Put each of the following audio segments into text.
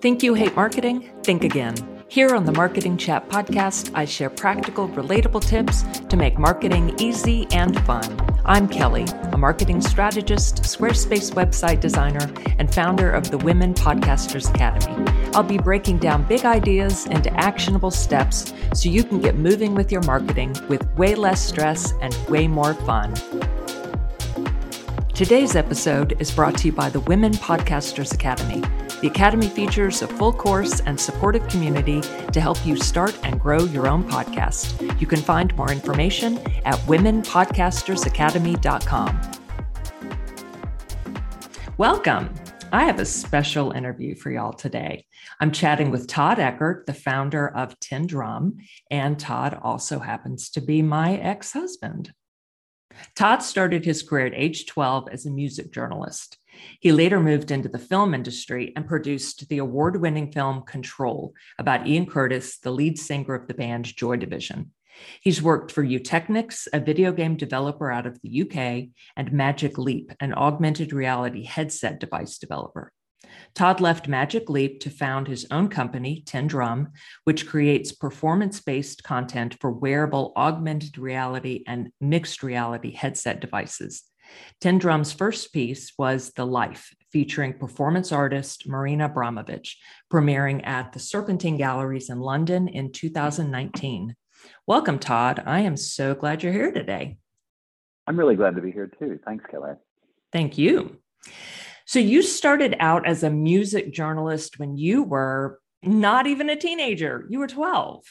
Think you hate marketing? Think again. Here on the Marketing Chat podcast, I share practical, relatable tips to make marketing easy and fun. I'm Kelly, a marketing strategist, Squarespace website designer, and founder of the Women Podcasters Academy. I'll be breaking down big ideas into actionable steps so you can get moving with your marketing with way less stress and way more fun. Today's episode is brought to you by the Women Podcasters Academy. The Academy features a full course and supportive community to help you start and grow your own podcast. You can find more information at womenpodcastersacademy.com. Welcome. I have a special interview for y'all today. I'm chatting with Todd Eckert, the founder of Tin Drum, and Todd also happens to be my ex husband. Todd started his career at age 12 as a music journalist. He later moved into the film industry and produced the award winning film Control about Ian Curtis, the lead singer of the band Joy Division. He's worked for Eutechnyx, a video game developer out of the UK, and Magic Leap, an augmented reality headset device developer. Todd left Magic Leap to found his own company, Tin Drum, which creates performance based content for wearable augmented reality and mixed reality headset devices. Tin Drum's first piece was The Life, featuring performance artist Marina Abramovic, premiering at the Serpentine Galleries in London in 2019. Welcome, Todd. I am so glad you're here today. I'm really glad to be here too. Thanks, Kelly. Thank you. So, you started out as a music journalist when you were not even a teenager, you were 12.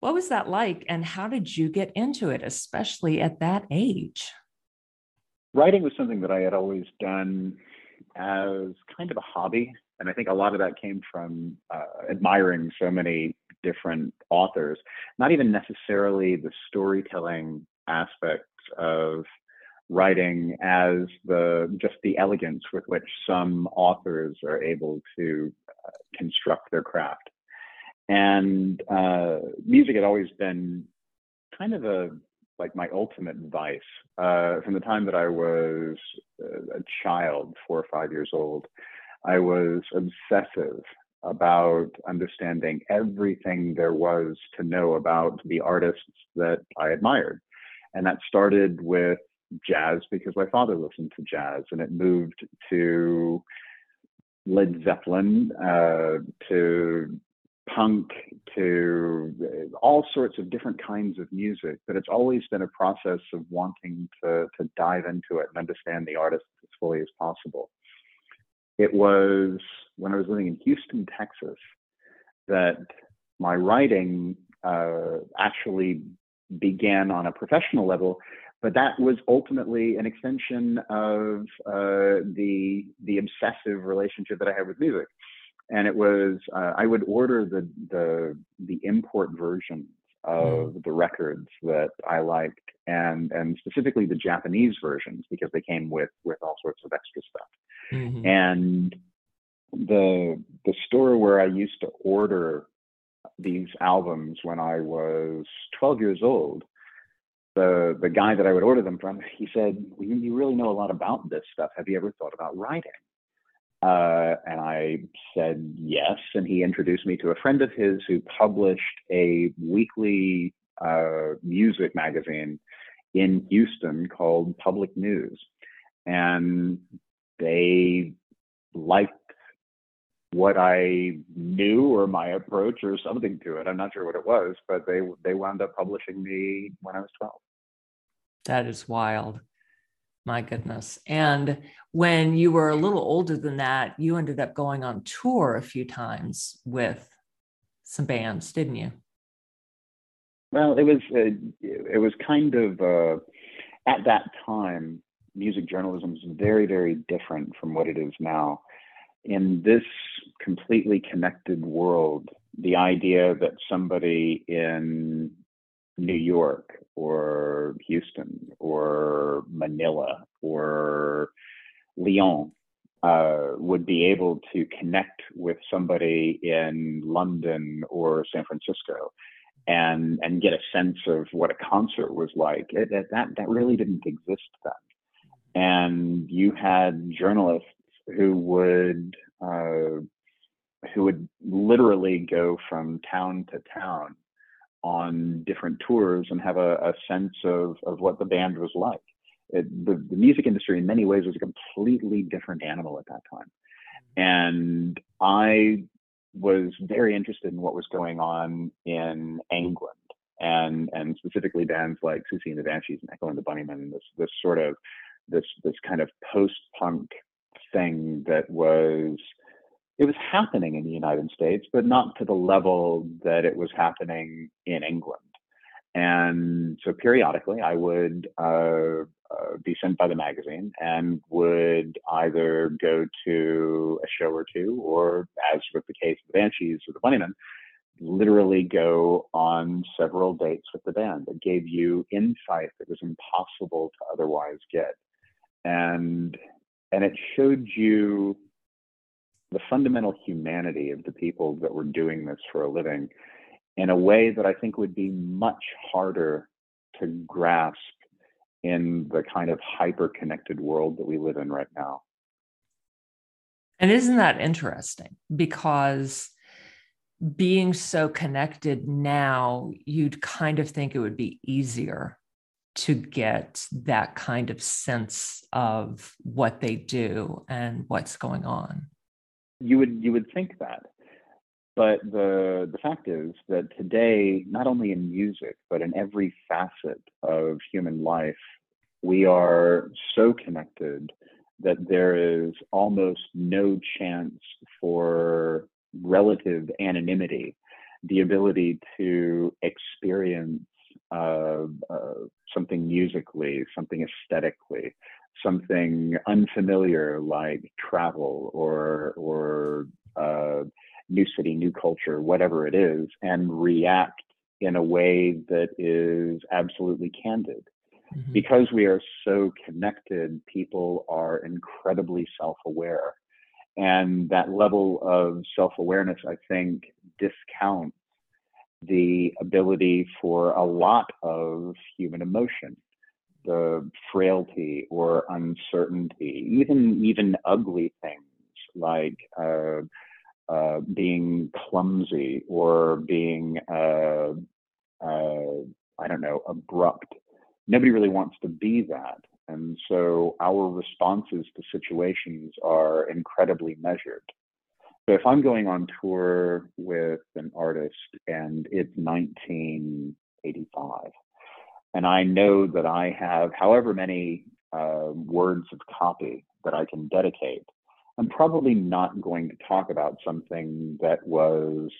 What was that like, and how did you get into it, especially at that age? writing was something that I had always done as kind of a hobby. And I think a lot of that came from uh, admiring so many different authors, not even necessarily the storytelling aspects of writing as the just the elegance with which some authors are able to uh, construct their craft. And uh, music had always been kind of a like my ultimate vice. Uh, from the time that I was a child, four or five years old, I was obsessive about understanding everything there was to know about the artists that I admired. And that started with jazz because my father listened to jazz, and it moved to Led Zeppelin, uh, to punk to uh, all sorts of different kinds of music, but it's always been a process of wanting to, to dive into it and understand the artist as fully as possible. It was when I was living in Houston, Texas, that my writing uh, actually began on a professional level, but that was ultimately an extension of uh, the the obsessive relationship that I had with music and it was uh, I would order the the the import versions of mm. the records that I liked, and and specifically the Japanese versions because they came with with all sorts of extra stuff. Mm-hmm. And the the store where I used to order these albums when I was 12 years old, the the guy that I would order them from, he said, well, "You really know a lot about this stuff. Have you ever thought about writing?" Uh, and I said yes. And he introduced me to a friend of his who published a weekly uh, music magazine in Houston called Public News. And they liked what I knew or my approach or something to it. I'm not sure what it was, but they they wound up publishing me when I was 12. That is wild. My goodness. And when you were a little older than that, you ended up going on tour a few times with some bands, didn't you? Well, it was uh, it was kind of uh, at that time, music journalism is very very different from what it is now. In this completely connected world, the idea that somebody in New York or Houston or Manila or Lyon uh, would be able to connect with somebody in London or San Francisco and and get a sense of what a concert was like. It, it, that that really didn't exist then. And you had journalists who would uh, who would literally go from town to town on different tours and have a, a sense of, of what the band was like. It, the, the music industry, in many ways, was a completely different animal at that time. And I was very interested in what was going on in England and and specifically bands like Siouxsie and the Banshees and Echo and the Bunnymen, this this sort of this this kind of post-punk thing that was it was happening in the United States, but not to the level that it was happening in England. And so periodically, I would uh, uh, be sent by the magazine and would either go to a show or two, or as with the case of the Banshees or the Bunnymen, literally go on several dates with the band that gave you insight that was impossible to otherwise get. And and it showed you the fundamental humanity of the people that were doing this for a living in a way that I think would be much harder to grasp in the kind of hyper connected world that we live in right now. And isn't that interesting? Because being so connected now, you'd kind of think it would be easier to get that kind of sense of what they do and what's going on you would you would think that. But the the fact is that today not only in music but in every facet of human life we are so connected that there is almost no chance for relative anonymity the ability to experience uh, uh, something musically something aesthetically something unfamiliar like travel or or uh, new city, new culture, whatever it is, and react in a way that is absolutely candid. Mm-hmm. Because we are so connected, people are incredibly self-aware, and that level of self-awareness, I think, discounts the ability for a lot of human emotion the frailty or uncertainty, even even ugly things like uh, uh, being clumsy or being uh, uh, I don't know abrupt. Nobody really wants to be that, and so our responses to situations are incredibly measured. So if I'm going on tour with an artist and it's 1985 and I know that I have however many uh, words of copy that I can dedicate, I'm probably not going to talk about something that was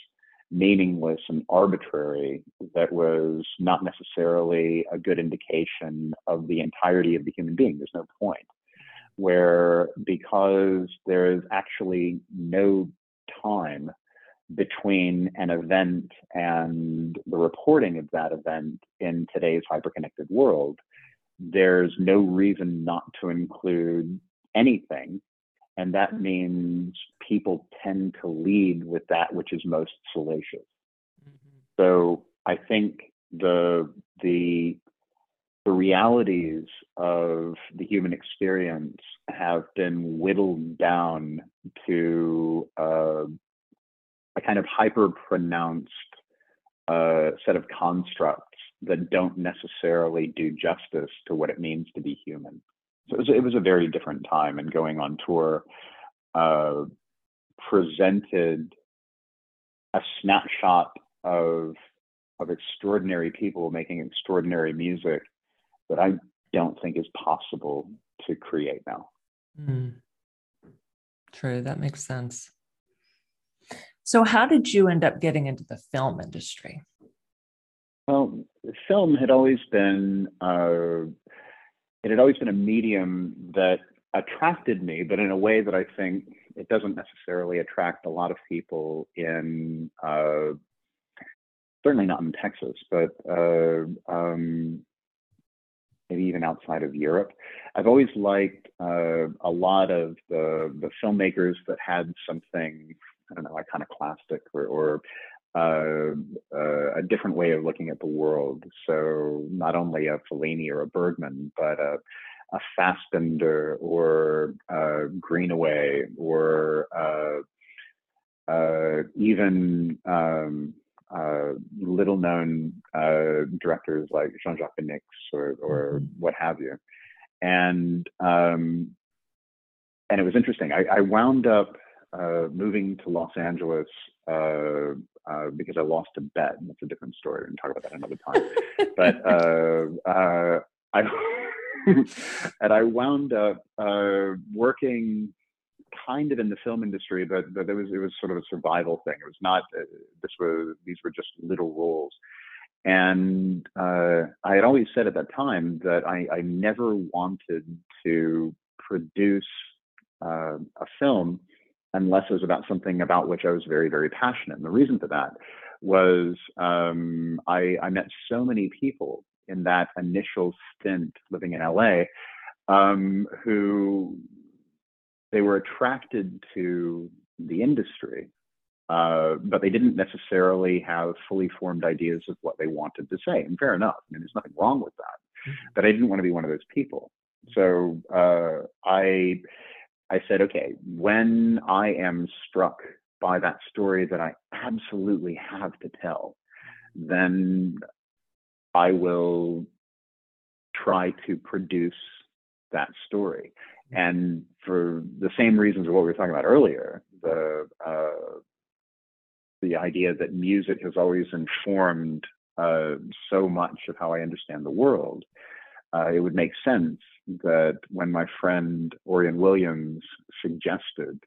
meaningless and arbitrary, that was not necessarily a good indication of the entirety of the human being. There's no point. Where because there is actually no time between an event and the reporting of that event in today's hyperconnected world, there's no reason not to include anything. And that means people tend to lead with that which is most salacious. Mm-hmm. So I think the the the realities of the human experience have been whittled down to uh, a kind of hyper pronounced uh, set of constructs that don't necessarily do justice to what it means to be human. So it was, it was a very different time, and going on tour uh, presented a snapshot of of extraordinary people making extraordinary music that I don't think is possible to create now. Mm. True, that makes sense. So, how did you end up getting into the film industry? Well, film had always been uh, it had always been a medium that attracted me, but in a way that I think it doesn't necessarily attract a lot of people in uh, certainly not in Texas, but uh, um, maybe even outside of Europe. I've always liked uh, a lot of the the filmmakers that had something I don't know, iconoclastic or, or uh, uh, a different way of looking at the world. So not only a Fellini or a Bergman, but a, a Fassbinder or uh, Greenaway or uh, uh, even um, uh, little known uh, directors like Jean Jacques Beineix or, or mm-hmm. what have you. And um, and it was interesting. I, I wound up uh, moving to Los Angeles uh, uh, because I lost a bet. And that's a different story. We can talk about that another time. but uh, uh, I and I wound up uh, working kind of in the film industry, but but it was it was sort of a survival thing. It was not. this was these were just little roles. And I had always said at that time that I, I never wanted to produce uh, a film unless it was about something about which I was very, very passionate. And the reason for that was um, I, I, met so many people in that initial stint living in LA um, who they were attracted to the industry, uh, but they didn't necessarily have fully formed ideas of what they wanted to say. And fair enough. I mean, there's nothing wrong with that. Mm-hmm. But I didn't want to be one of those people. So uh, I I said, okay, when I am struck by that story that I absolutely have to tell, then I will try to produce that story. And for the same reasons of what we were talking about earlier, the uh, the idea that music has always informed uh, so much of how I understand the world, uh, it would make sense that when my friend Orion Williams suggested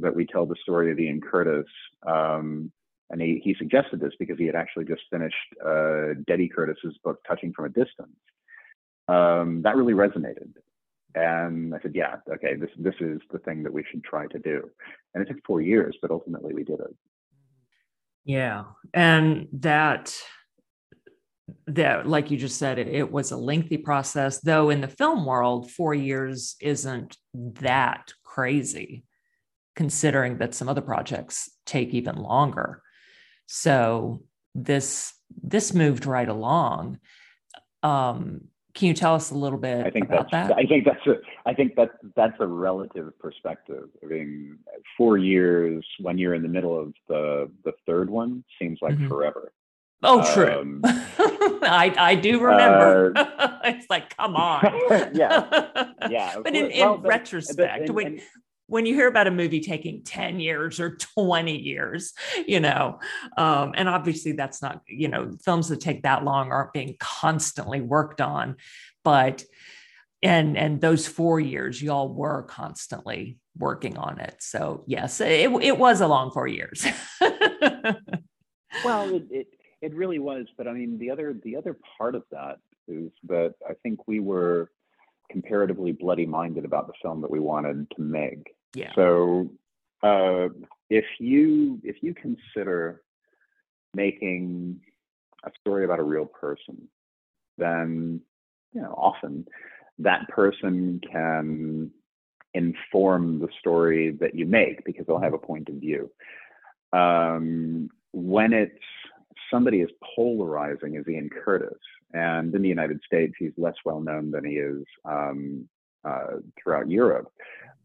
that we tell the story of Ian Curtis, um, and he, he suggested this because he had actually just finished uh, Debbie Curtis's book, Touching from a Distance, um, that really resonated. And I said, yeah, okay, this this is the thing that we should try to do. And it took four years, but ultimately we did it. Yeah, and that that like you just said it, it was a lengthy process though in the film world four years isn't that crazy considering that some other projects take even longer so this this moved right along um, can you tell us a little bit I think about that's, that? I think that's a, I think that's that's a relative perspective. I mean, four years when you're in the middle of the the third one seems like mm-hmm. forever. Oh, true. Um, I I do remember. Uh, it's like, come on. yeah, yeah. But in, in well, retrospect, but, when and, when you hear about a movie taking 10 years or 20 years, you know, um, and obviously that's not, you know, films that take that long aren't being constantly worked on, but and and those four years y'all were constantly working on it so yes it, it was a long four years well it, it it really was, but I mean, the other the other part of that is that I think we were comparatively bloody minded about the film that we wanted to make. Yeah. So uh, if you if you consider making a story about a real person, then you know often that person can inform the story that you make because they'll have a point of view. Um, when it's somebody as polarizing as Ian Curtis, and in the United States, he's less well known than he is um, uh, throughout Europe.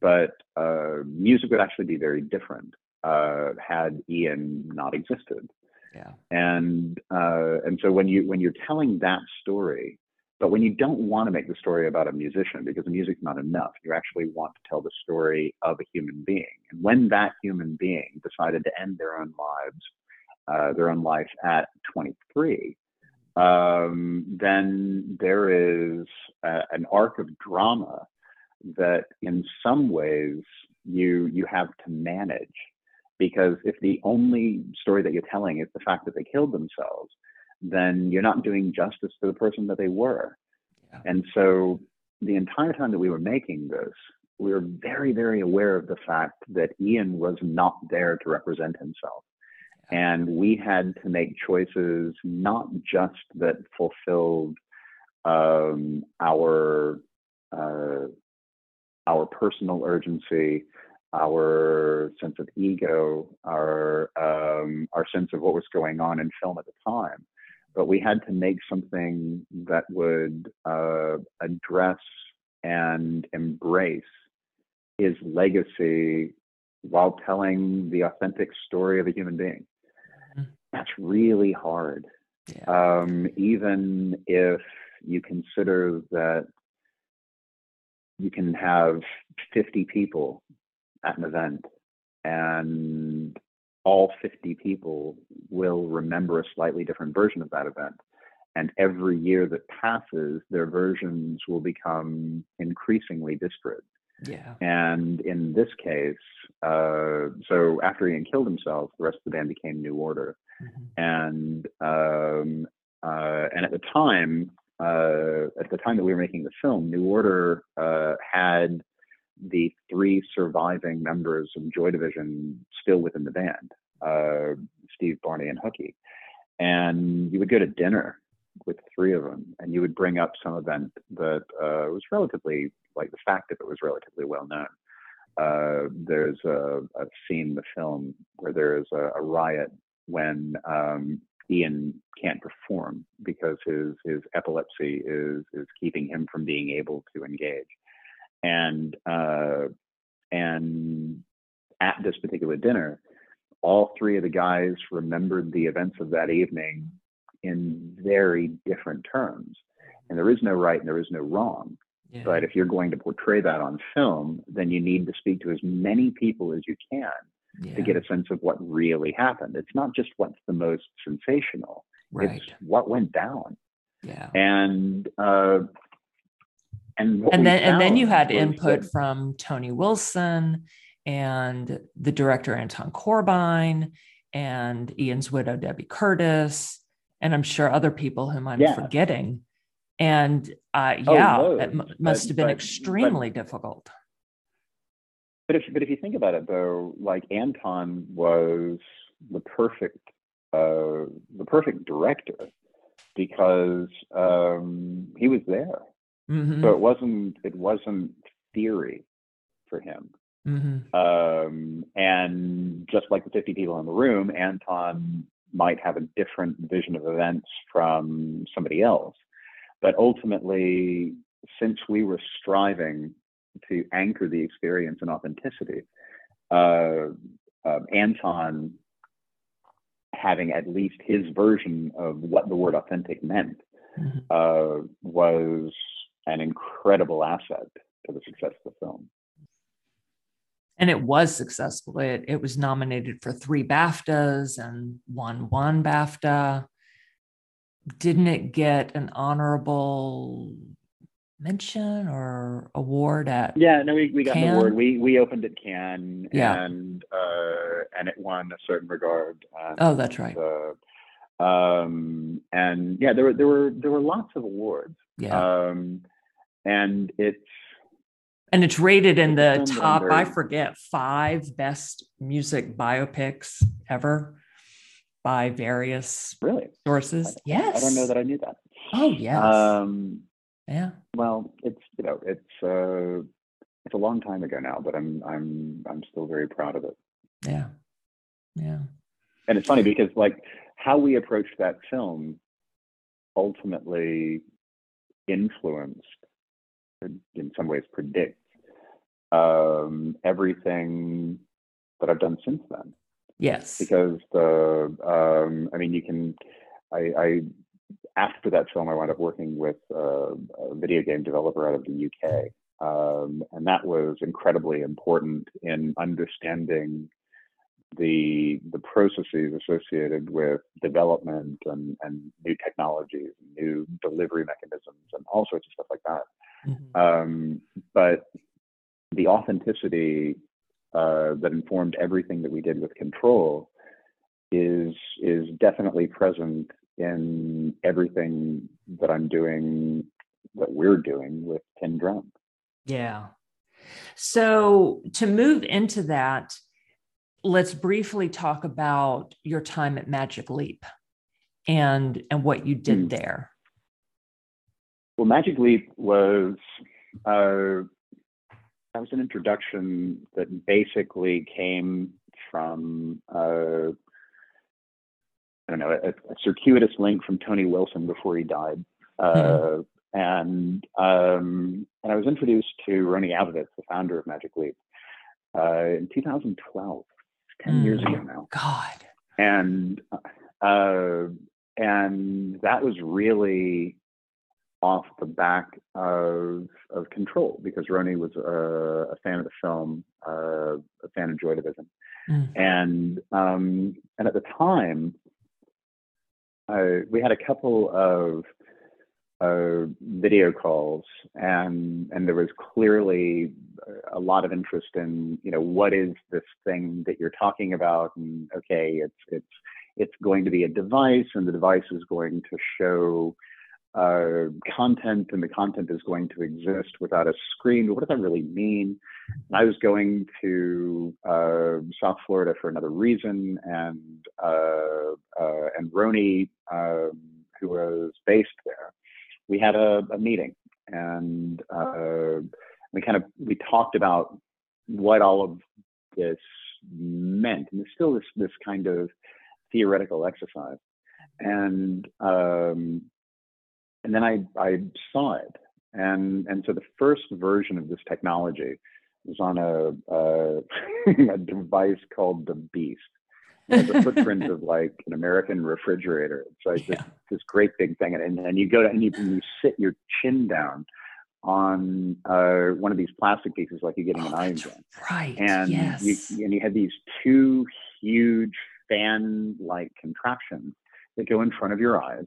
But uh, music would actually be very different uh, had Ian not existed. Yeah. And uh, and so when you when you're telling that story, but when you don't want to make the story about a musician because the music's not enough, you actually want to tell the story of a human being. And when that human being decided to end their own lives uh, their own life at 23, um, then there is a, an arc of drama that, in some ways, you you have to manage. Because if the only story that you're telling is the fact that they killed themselves, then you're not doing justice to the person that they were. Yeah. And so, the entire time that we were making this, we were very, very aware of the fact that Ian was not there to represent himself. And we had to make choices not just that fulfilled um, our uh, our personal urgency, our sense of ego, our um, our sense of what was going on in film at the time, but we had to make something that would uh, address and embrace his legacy while telling the authentic story of a human being. That's really hard. Yeah. Um, even if you consider that you can have 50 people at an event and all 50 people will remember a slightly different version of that event. And every year that passes, their versions will become increasingly disparate. Yeah. And in this case, uh, so after Ian killed himself, the rest of the band became New Order. Mm-hmm. And um, uh, and at the time, uh, at the time that we were making the film, New Order uh, had the three surviving members of Joy Division still within the band, uh, Steve, Barney, and Hooky. And you would go to dinner with three of them, and you would bring up some event that uh, was relatively, like the fact of it was relatively well known. Uh, there's a, a, scene in the film where there is a, a riot when um, Ian can't perform because his his epilepsy is is keeping him from being able to engage, and uh, and at this particular dinner, all three of the guys remembered the events of that evening in very different terms, and there is no right and there is no wrong. Yeah. But if you're going to portray that on film, then you need to speak to as many people as you can yeah. to get a sense of what really happened. It's not just what's the most sensational, right. it's what went down. Yeah. And uh, and and then and then you had input that, from Tony Wilson and the director Anton Corbijn and Ian's widow Debbie Curtis, and I'm sure other people whom I'm yeah. forgetting. And uh, yeah, oh, it m- must but, have been but, extremely but, difficult. But if but if you think about it though, like Anton was the perfect uh, the perfect director because um, he was there. Mm-hmm. So it wasn't it wasn't theory for him. Mm-hmm. Um, and just like the 50 people in the room, Anton might have a different vision of events from somebody else. But ultimately, since we were striving to anchor the experience in authenticity. Uh, uh, Anton having at least his version of what the word authentic meant mm-hmm. uh, was an incredible asset to the success of the film. And it was successful. It, it was nominated for three BAFTAs and won one BAFTA. Didn't it get an honorable mention or award at yeah no we, we got Cannes? an award. We we opened at Cannes yeah. and uh and it won a certain regard and, oh that's right. uh, um and yeah there were there were there were lots of awards. Yeah. Um and it's and it's rated in the top i forget five best music biopics ever by various really? sources. I, yes i don't know that i knew that. Oh yes. Um yeah. Well, it's you know it's uh it's a long time ago now, but I'm I'm I'm still very proud of it. Yeah. Yeah. And it's funny because like how we approached that film ultimately influenced in some ways predict um, everything that I've done since then. Yes. Because the um, I mean you can I, I after that film, I wound up working with uh, a video game developer out of the UK. Um, and that was incredibly important in understanding the the processes associated with development and, and new technologies, new delivery mechanisms, and all sorts of stuff like that. Mm-hmm. Um, but the authenticity uh, that informed everything that we did with Control is is definitely present in everything that I'm doing, that we're doing with Tin Drum. Yeah. So to move into that, let's briefly talk about your time at Magic Leap and and what you did mm. there. Well, Magic Leap was uh, that was an introduction that basically came from uh, I don't know, a, a, circuitous link from Tony Wilson before he died. Uh, mm-hmm. and um, and I was introduced to Rony Abovitz, the founder of Magic Leap, uh, in 2012, 10 mm, years ago now. God. And uh, and that was really off the back of of Control because Rony was a, a fan of the film, uh, a fan of Joy Division, mm. and um, and at the time, uh, we had a couple of uh, video calls, and and there was clearly a lot of interest in you know what is this thing that you're talking about, and okay, it's it's it's going to be a device, and the device is going to show uh, content, and the content is going to exist without a screen. What does that really mean? And I was going to uh, South Florida for another reason, and uh, uh and Rony, um, who was based there we had a, a meeting and uh, we kind of we talked about what all of this meant and it's still this this kind of theoretical exercise and um, and then I I saw it and and so the first version of this technology was on a, a, a device called the Beast has a footprint of like an American refrigerator. It's like yeah. this, this, great big thing, and and you go to and you, you sit your chin down on uh, one of these plastic pieces, like you're getting oh, an iron gun. Right. And yes. you and you have these two huge fan-like contraptions that go in front of your eyes,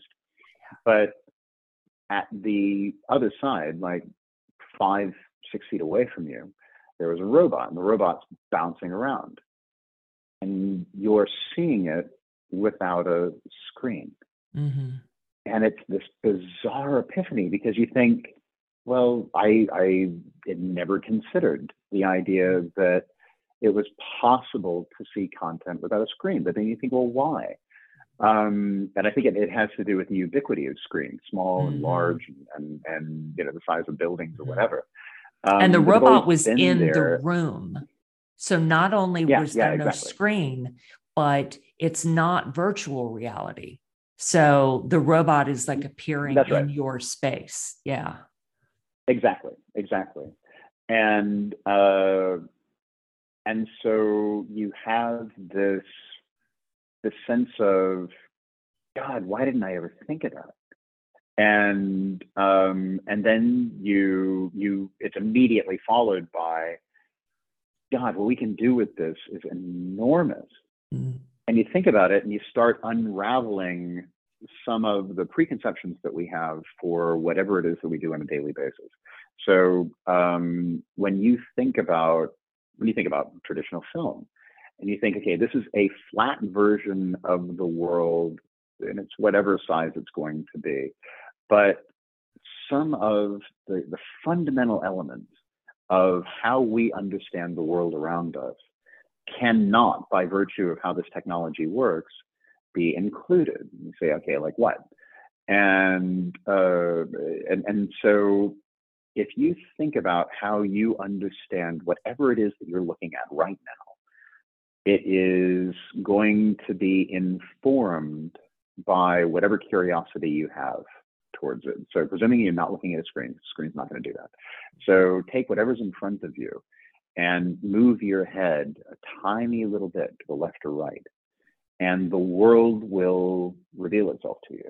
but at the other side, like five, six feet away from you, there was a robot, and the robot's bouncing around and you're seeing it without a screen. Mm-hmm. And it's this bizarre epiphany because you think, well, I, I had never considered the idea that it was possible to see content without a screen. But then you think, well, why? Um, and I think it, it, has to do with the ubiquity of screens, small mm-hmm. and large, and, and, you know the size of buildings or whatever. Um, and the robot was in there. the room. So not only yeah, was there yeah, no exactly. screen, but it's not virtual reality. So the robot is like appearing That's in your space. Yeah. Exactly. Exactly. And uh, and so you have this this sense of God, why didn't I ever think of that? And um, and then you you it's immediately followed by God, what we can do with this is enormous. Mm. And you think about it and you start unraveling some of the preconceptions that we have for whatever it is that we do on a daily basis. So um, when you think about when you think about traditional film, and you think, okay, this is a flat version of the world, and it's whatever size it's going to be, but some of the, the fundamental elements of how we understand the world around us cannot, by virtue of how this technology works, be included. You say, okay, like what? And uh, and and so, if you think about how you understand whatever it is that you're looking at right now, it is going to be informed by whatever curiosity you have towards it. So presuming you're not looking at a screen, the screen's not going to do that. So take whatever's in front of you and move your head a tiny little bit to the left or right, and the world will reveal itself to you.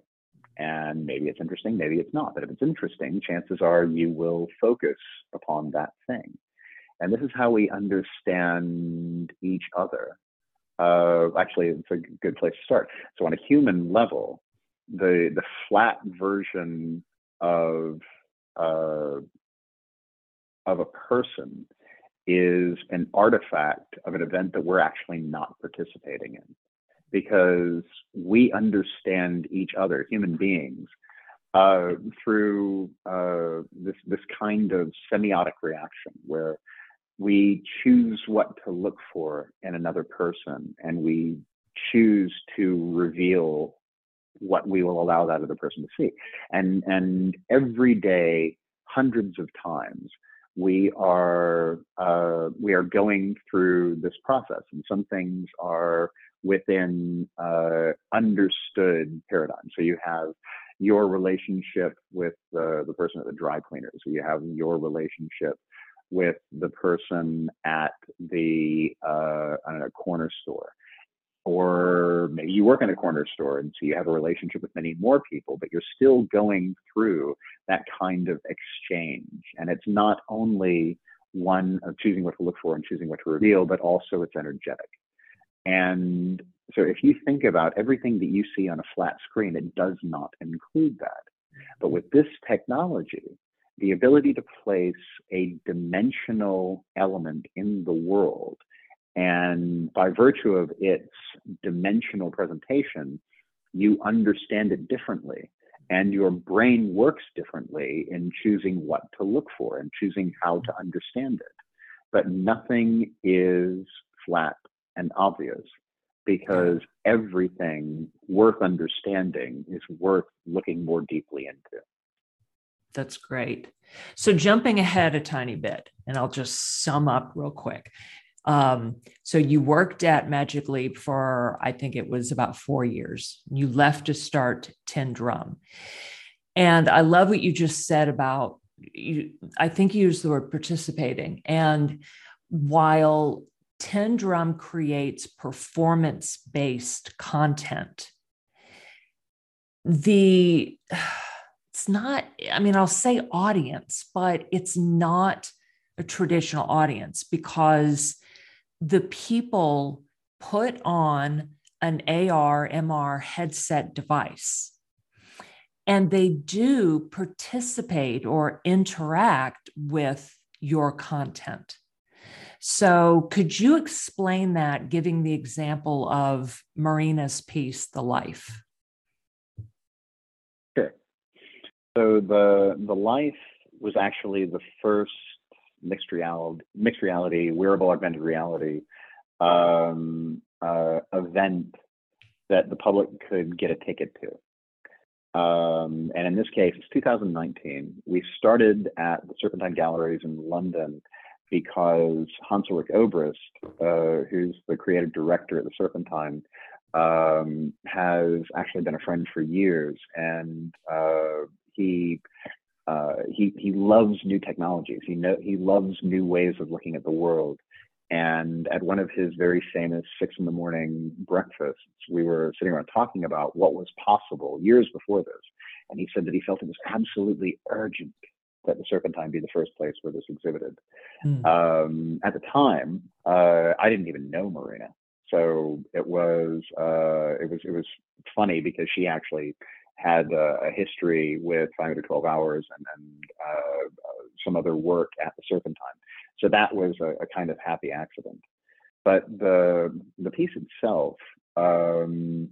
And maybe it's interesting, maybe it's not. But if it's interesting, chances are you will focus upon that thing. And this is how we understand each other. Uh, actually, it's a good place to start. So, on a human level, the the flat version of uh, of a person is an artifact of an event that we're actually not participating in because we understand each other human beings uh, through uh, this this kind of semiotic reaction where we choose what to look for in another person and we choose to reveal what we will allow that other person to see. And and every day, hundreds of times, we are uh, we are going through this process, and some things are within uh, understood paradigms. So you have your relationship with the, the person at the dry cleaners, or you have your relationship with the person at the uh, know corner store, or maybe you work in a corner store and so you have a relationship with many more people, but you're still going through that kind of exchange, and it's not only one of choosing what to look for and choosing what to reveal, but also it's energetic. And so if you think about everything that you see on a flat screen, it does not include that. But with this technology, the ability to place a dimensional element in the world, and by virtue of its dimensional presentation, you understand it differently. And your brain works differently in choosing what to look for and choosing how to understand it. But nothing is flat and obvious because everything worth understanding is worth looking more deeply into. That's great. So, jumping ahead a tiny bit, and I'll just sum up real quick. Um, so, you worked at Magic Leap for, I think it was about four years. You left to start Tin Drum. And I love what you just said about, you, I think you used the word participating. And while Tin Drum creates performance based content. The it's not, I mean, I'll say audience, but it's not a traditional audience because the people put on an AR, MR headset device and they do participate or interact with your content. So, could you explain that, giving the example of Marina's piece, The Life? Sure. So, the, the Life was actually the first mixed reality, mixed reality wearable augmented reality um, uh, event that the public could get a ticket to. Um, and in this case, it's 2019. We started at the Serpentine Galleries in London because Hans Ulrich Obrist, uh, who's the creative director at the Serpentine, um, has actually been a friend for years, and uh, he uh, he he loves new technologies. He know he loves new ways of looking at the world. And at one of his very famous six in the morning breakfasts, we were sitting around talking about what was possible years before this. And he said that he felt it was absolutely urgent that the Serpentine be the first place where this exhibited. Mm. Um, at the time, uh, I didn't even know Marina, so it was uh, it was it was funny because she actually had a, a history with 512 hours and, and uh, uh, some other work at the Serpentine. So that was a, a, kind of happy accident. But the the piece itself um,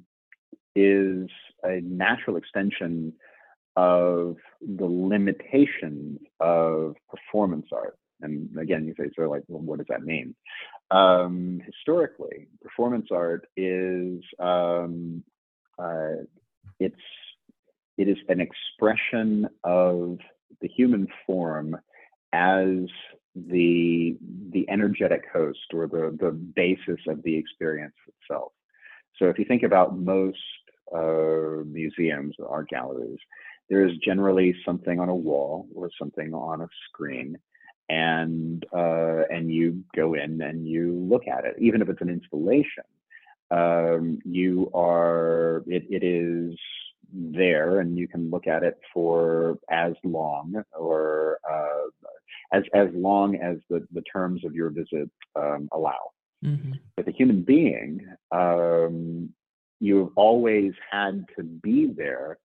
is a natural extension of the limitations of performance art. And again, you say, so like, well, what does that mean? Um, historically, performance art is um, uh, it's it is an expression of the human form as the the energetic host or the the basis of the experience itself. So if you think about most uh, museums or art galleries, there is generally something on a wall or something on a screen and uh, and you go in and you look at it even if it's an installation um, you are it, it is there and you can look at it for as long or uh, as as long as the, the terms of your visit um, allow mm-hmm. with a human being um, you've always had to be there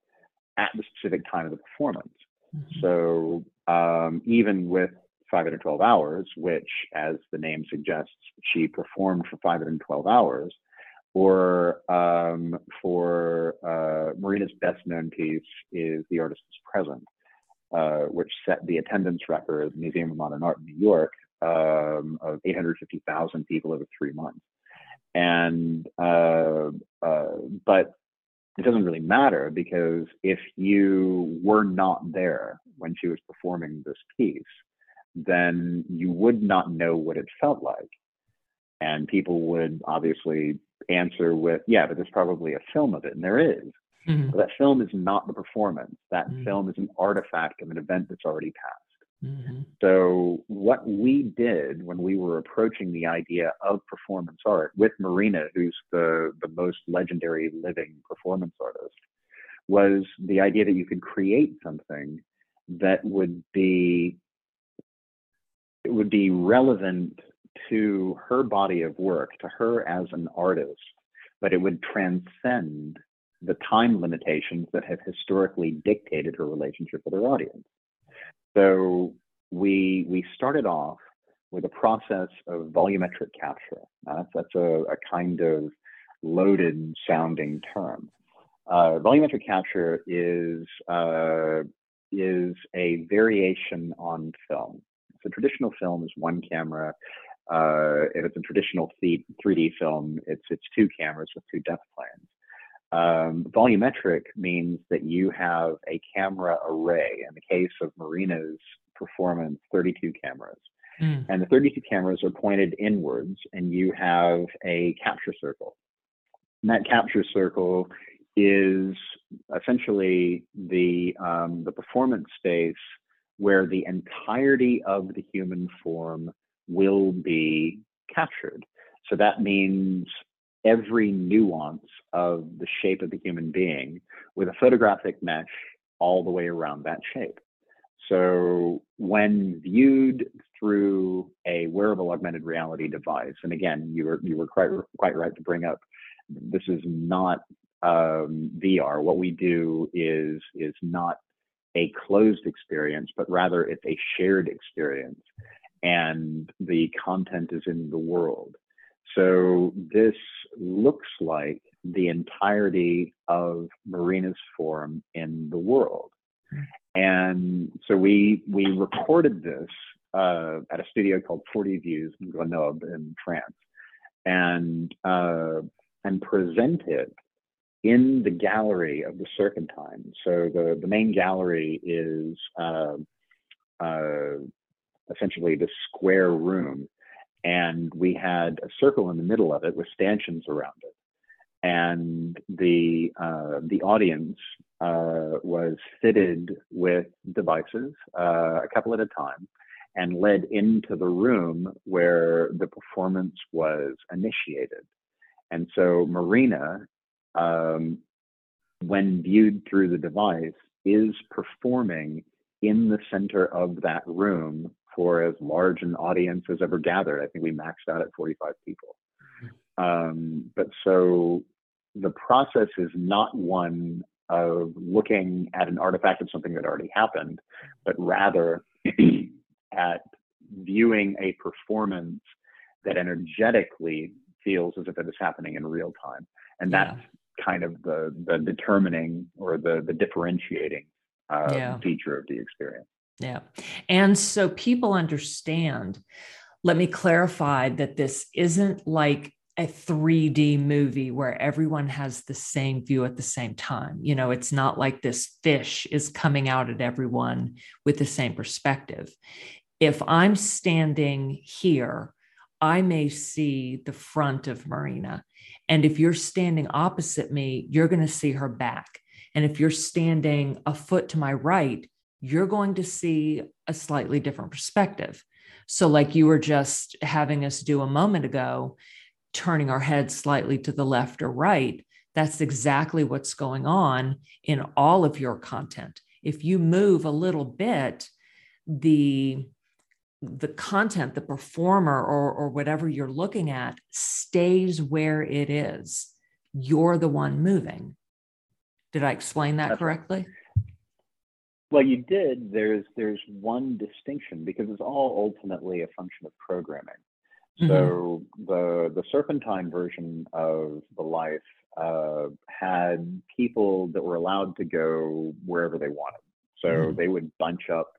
at the specific time of the performance. Mm-hmm. So um, even with 512 hours, which, as the name suggests, she performed for 512 hours, or um, for uh, Marina's best known piece is The Artist's is Present, uh, which set the attendance record at the Museum of Modern Art in New York um, of 850,000 people over three months. And uh, uh but it doesn't really matter because if you were not there when she was performing this piece, then you would not know what it felt like. And people would obviously answer with, yeah, but there's probably a film of it, and there is. Mm-hmm. But that film is not the performance. That mm-hmm. film is an artifact of an event that's already passed. Mm-hmm. So, what we did when we were approaching the idea of performance art with Marina, who's the, the most legendary living performance artist, was the idea that you could create something that would be it would be relevant to her body of work, to her as an artist, but it would transcend the time limitations that have historically dictated her relationship with her audience. So we we started off with a process of volumetric capture. that's, that's a, a, kind of loaded sounding term. Uh, volumetric capture is uh, is a variation on film. So traditional film is one camera. Uh, if it's a traditional 3D film, it's it's two cameras with two depth planes. Um, volumetric means that you have a camera array. In the case of Marina's performance, 32 cameras. Mm. And the 32 cameras are pointed inwards, and you have a capture circle. And that capture circle is essentially the um, the performance space where the entirety of the human form will be captured. So that means every nuance of the shape of the human being with a photographic mesh all the way around that shape. So when viewed through a wearable augmented reality device, and again, you were you were quite quite right to bring up, this is not um, VR. What we do is is not a closed experience, but rather it's a shared experience, and the content is in the world. So this looks like the entirety of Marina's form in the world. And so we we recorded this uh, at a studio called 4DViews in Grenoble in France, and uh, and present it in the gallery of the Serpentine. So the the main gallery is uh, uh essentially the square room and we had a circle in the middle of it with stanchions around it. And the uh, the audience uh, was fitted with devices, uh, a couple at a time, and led into the room where the performance was initiated. And so Marina, um, when viewed through the device, is performing in the center of that room for as large an audience as ever gathered. I think we maxed out at 45 people. Um, but so the process is not one of looking at an artifact of something that already happened, but rather at viewing a performance that energetically feels as if it is happening in real time. And that's yeah. kind of the, the determining or the, the differentiating uh, yeah. feature of the experience. Yeah. And so people understand. Let me clarify that this isn't like a 3D movie where everyone has the same view at the same time. You know, it's not like this fish is coming out at everyone with the same perspective. If I'm standing here, I may see the front of Marina. And if you're standing opposite me, you're going to see her back. And if you're standing a foot to my right, you're going to see a slightly different perspective. So, like you were just having us do a moment ago, turning our head slightly to the left or right, that's exactly what's going on in all of your content. If you move a little bit, the the content, the performer, or, or whatever you're looking at stays where it is. You're the one moving. Did I explain that correctly? Well, you did. There's there's one distinction because it's all ultimately a function of programming. Mm-hmm. So the the Serpentine version of the life uh, had people that were allowed to go wherever they wanted. So mm-hmm. they would bunch up,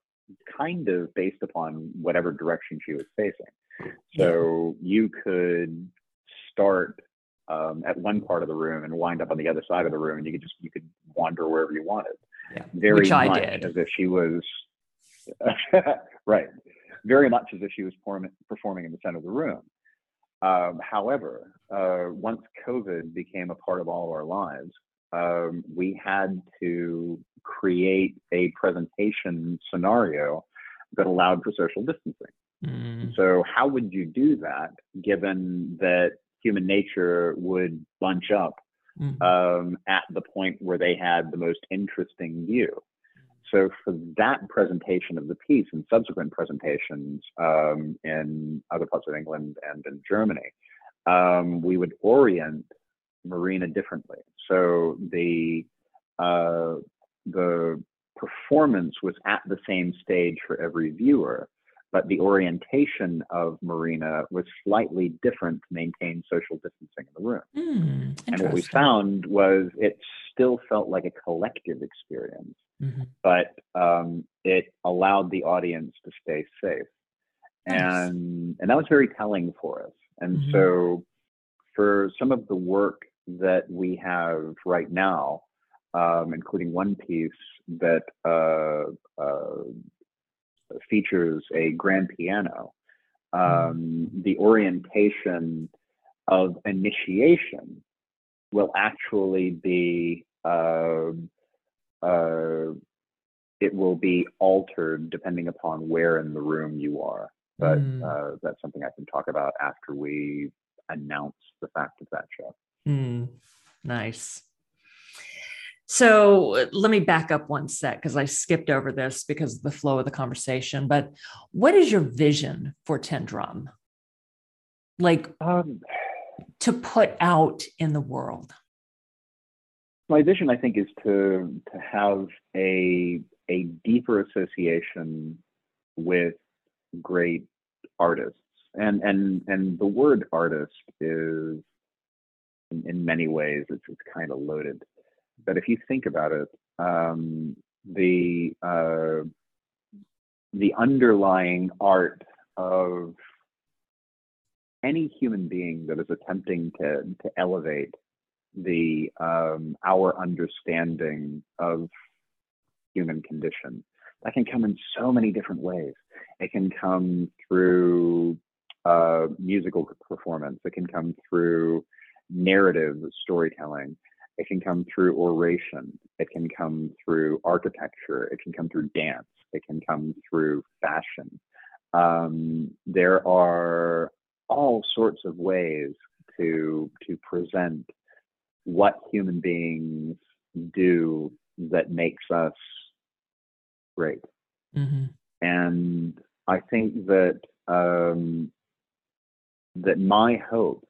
kind of based upon whatever direction she was facing. So you could start um, at one part of the room and wind up on the other side of the room, and you could just you could wander wherever you wanted yeah. very Which much as if she was right, very much as if she was performing in the center of the room. Um, however, uh, once COVID became a part of all of our lives, um, we had to create a presentation scenario that allowed for social distancing. Mm. So, how would you do that given that human nature would bunch up mm. um, at the point where they had the most interesting view? So, for that presentation of the piece and subsequent presentations um, in other parts of England and in Germany, um, we would orient Marina differently. So the uh, the performance was at the same stage for every viewer, but the orientation of Marina was slightly different to maintain social distancing in the room. Mm, and what we found was it still felt like a collective experience, mm-hmm. but um, it allowed the audience to stay safe. Nice. And and that was very telling for us. And mm-hmm. so for some of the work that we have right now, um, including one piece that uh, uh, features a grand piano. Um, the orientation of initiation will actually be uh, uh, it will be altered depending upon where in the room you are. But mm. uh, that's something I can talk about after we announce the fact of that show. Mm. Nice. So uh, let me back up one sec because I skipped over this because of the flow of the conversation. But what is your vision for Tin Drum? Like um, to put out in the world? My vision, I think, is to to have a a deeper association with great artists, and and and the word artist is in, in many ways it's, it's kind of loaded but if you think about it, um, the uh, the underlying art of any human being that is attempting to to elevate the um, our understanding of human condition that can come in so many different ways. It can come through uh, musical performance. It can come through narrative storytelling. It can come through oration. It can come through architecture. It can come through dance. It can come through fashion. Um, there are all sorts of ways to to present what human beings do that makes us great. Mm-hmm. And I think that um, that my hope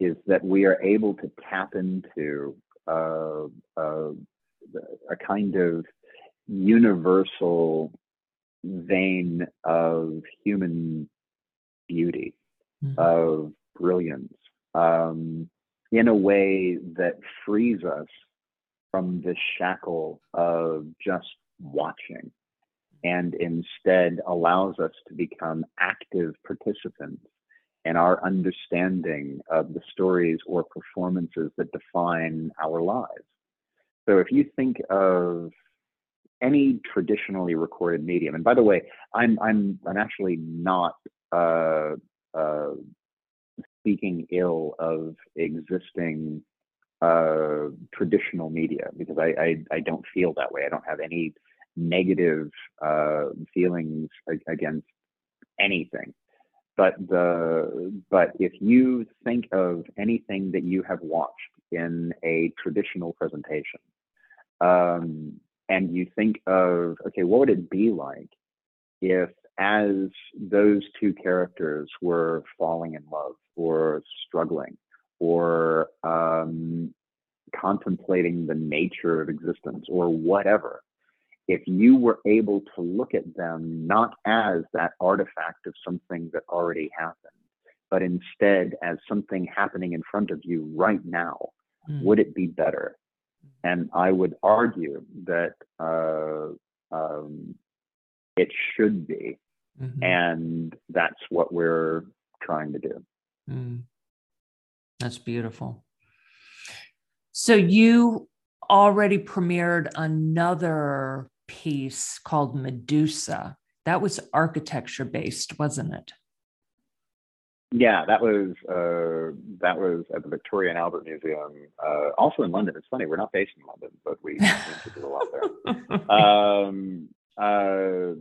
is that we are able to tap into uh, uh, a kind of universal vein of human beauty, mm-hmm. of brilliance, um, in a way that frees us from the shackle of just watching and instead allows us to become active participants and our understanding of the stories or performances that define our lives. So if you think of any traditionally recorded medium, and by the way, I'm I'm I'm actually not uh, uh, speaking ill of existing uh, traditional media because I, I, I don't feel that way. I don't have any negative uh, feelings against anything but the but if you think of anything that you have watched in a traditional presentation um, and you think of okay what would it be like if as those two characters were falling in love or struggling or um, contemplating the nature of existence or whatever if you were able to look at them not as that artifact of something that already happened, but instead as something happening in front of you right now, mm. would it be better? And I would argue that uh, um, it should be. Mm-hmm. And that's what we're trying to do. Mm. That's beautiful. So you already premiered another piece called Medusa. That was architecture based, wasn't it? Yeah, that was uh, that was at the Victoria and Albert Museum, uh, also in London. It's funny we're not based in London, but we do a lot there. Um, uh,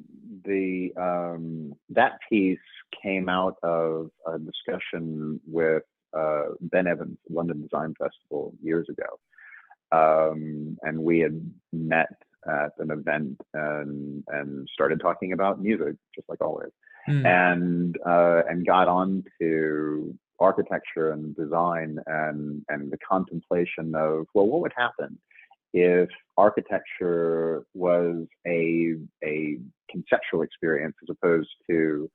the um, that piece came out of a discussion with uh, Ben Evans, London Design Festival, years ago, um, and we had met at an event and and started talking about music, just like always, mm. and uh, and got on to architecture and design and and the contemplation of well, what would happen if architecture was a a conceptual experience as opposed to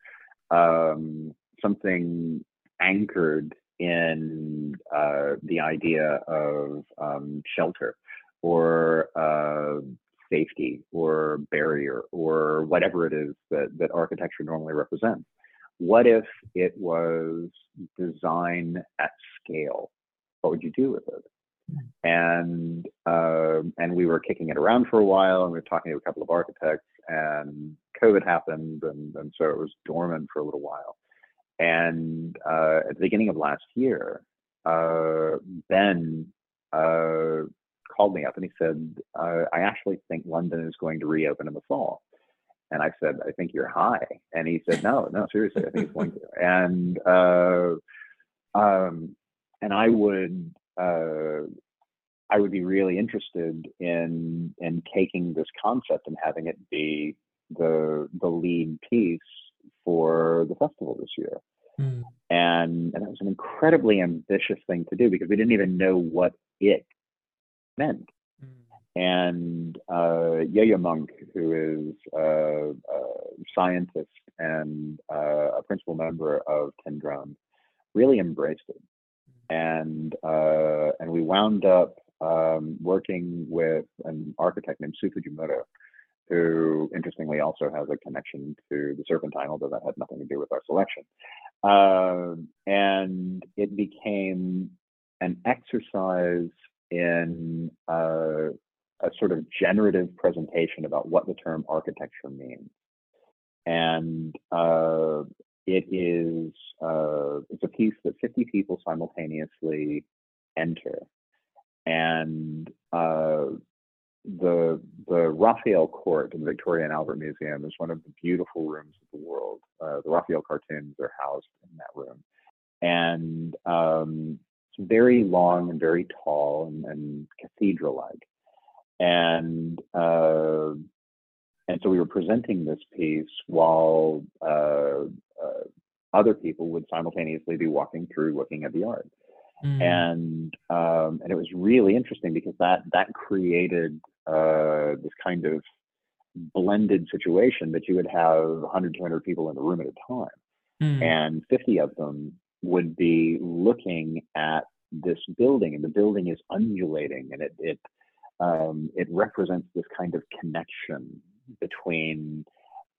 um, something anchored in uh, the idea of um, shelter or uh, safety or barrier or whatever it is that, that architecture normally represents. What if it was design at scale? What would you do with it? And uh, and we were kicking it around for a while, and we were talking to a couple of architects, and COVID happened, and, and so it was dormant for a little while. And uh, at the beginning of last year, uh, Ben uh, called me up and he said, uh, I actually think London is going to reopen in the fall. And I said, I think you're high. And he said, No, no, seriously, I think it's going to. And uh, um, and I would uh, I would be really interested in in taking this concept and having it be the the lead piece for the festival this year. Mm. And and it was an incredibly ambitious thing to do because we didn't even know what it meant. Mm. And uh, Yo-Yo Monk, who is a, a scientist and uh, a principal member of Tin Drum, really embraced it. Mm. And uh, and we wound up um, working with an architect named Sou Fujimoto, who interestingly also has a connection to the Serpentine, although that had nothing to do with our selection. Um, and it became an exercise in uh, a sort of generative presentation about what the term architecture means. And uh, it is uh, it's a piece that 50 people simultaneously enter and uh, the the Raphael Court in the Victoria and Albert Museum is one of the beautiful rooms of the world. Uh, the Raphael cartoons are housed in that room, and um, very long and very tall and, and cathedral-like. And uh, and so we were presenting this piece while uh, uh, other people would simultaneously be walking through looking at the art. Mm. And um, and it was really interesting because that that created uh, this kind of blended situation that you would have 100 200 people in the room at a time mm. and 50 of them would be looking at this building and the building is undulating and it it um, it represents this kind of connection between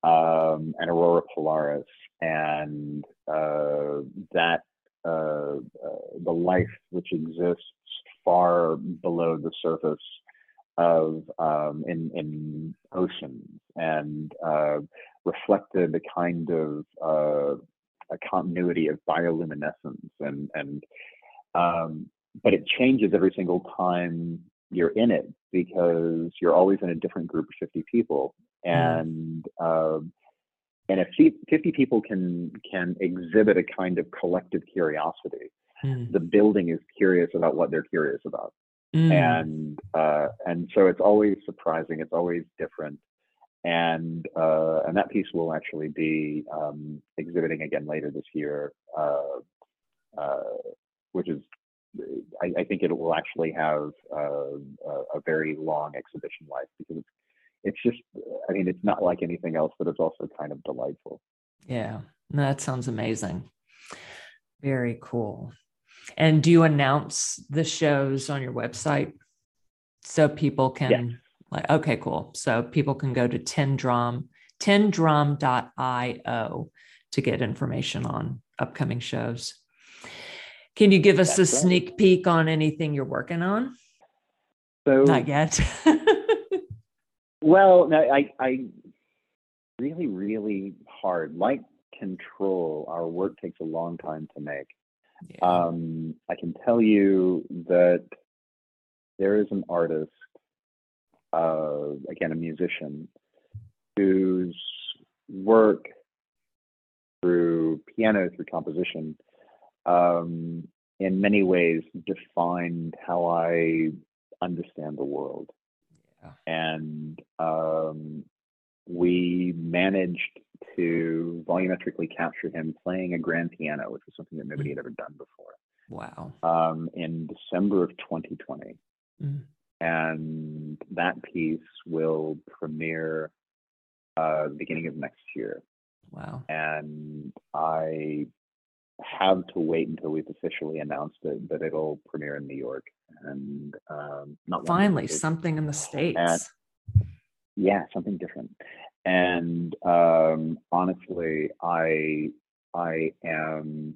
um, an aurora polaris and uh, that uh, uh, the life which exists far below the surface of um, in in oceans and uh, reflected a kind of uh, a continuity of bioluminescence and and um, but it changes every single time you're in it because you're always in a different group of 50 people mm. and mm. And if 50 people can can exhibit a kind of collective curiosity, mm. the building is curious about what they're curious about. Mm. And uh, and so it's always surprising. It's always different. And uh, and that piece will actually be um, exhibiting again later this year, uh, uh which is I, I, think it will actually have uh, a, a very long exhibition life because it's it's just i mean it's not like anything else but it's also kind of delightful. Yeah. That sounds amazing. Very cool. And do you announce the shows on your website so people can yes. Like okay cool so people can go to tin drum tindrum.io to get information on upcoming shows can you give us That's a right. sneak peek on anything you're working on so not yet Well, no, I, I really, really hard. Like control. Our work takes a long time to make. Yeah. Um, I can tell you that there is an artist, uh, again, a musician, whose work through piano, through composition, um, in many ways defined how I understand the world. Yeah. And um, we managed to volumetrically capture him playing a grand piano, which was something that nobody had ever done before, wow. um, in December of 2020. Mm. And that piece will premiere uh, the beginning of next year. Wow. And I have to wait until we've officially announced it, but it'll premiere in New York. And um, not Finally, something in the States. And- yeah something different and um honestly i i am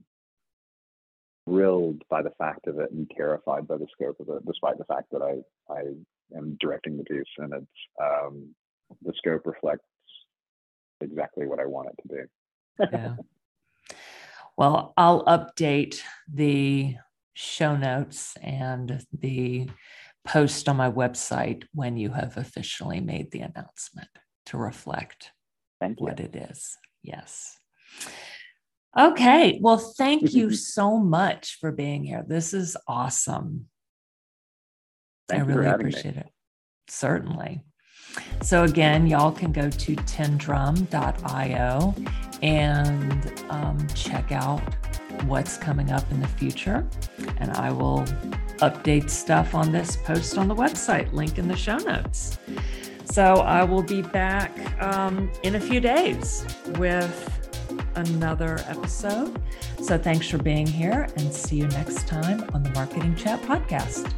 thrilled by the fact of it and terrified by the scope of it despite the fact that i i am directing the piece and it's um the scope reflects exactly what i want it to be yeah. Well, I'll update the show notes and the post on my website when you have officially made the announcement to reflect what it is. Yes. Okay. Well, thank you so much for being here. This is awesome. Thank I really having me. appreciate it. Certainly. So, again, y'all can go to tindrum.io and um, check out what's coming up in the future. And I will update stuff on this post on the website, link in the show notes. So, I will be back um, in a few days with another episode. So, thanks for being here and see you next time on the Marketing Chat podcast.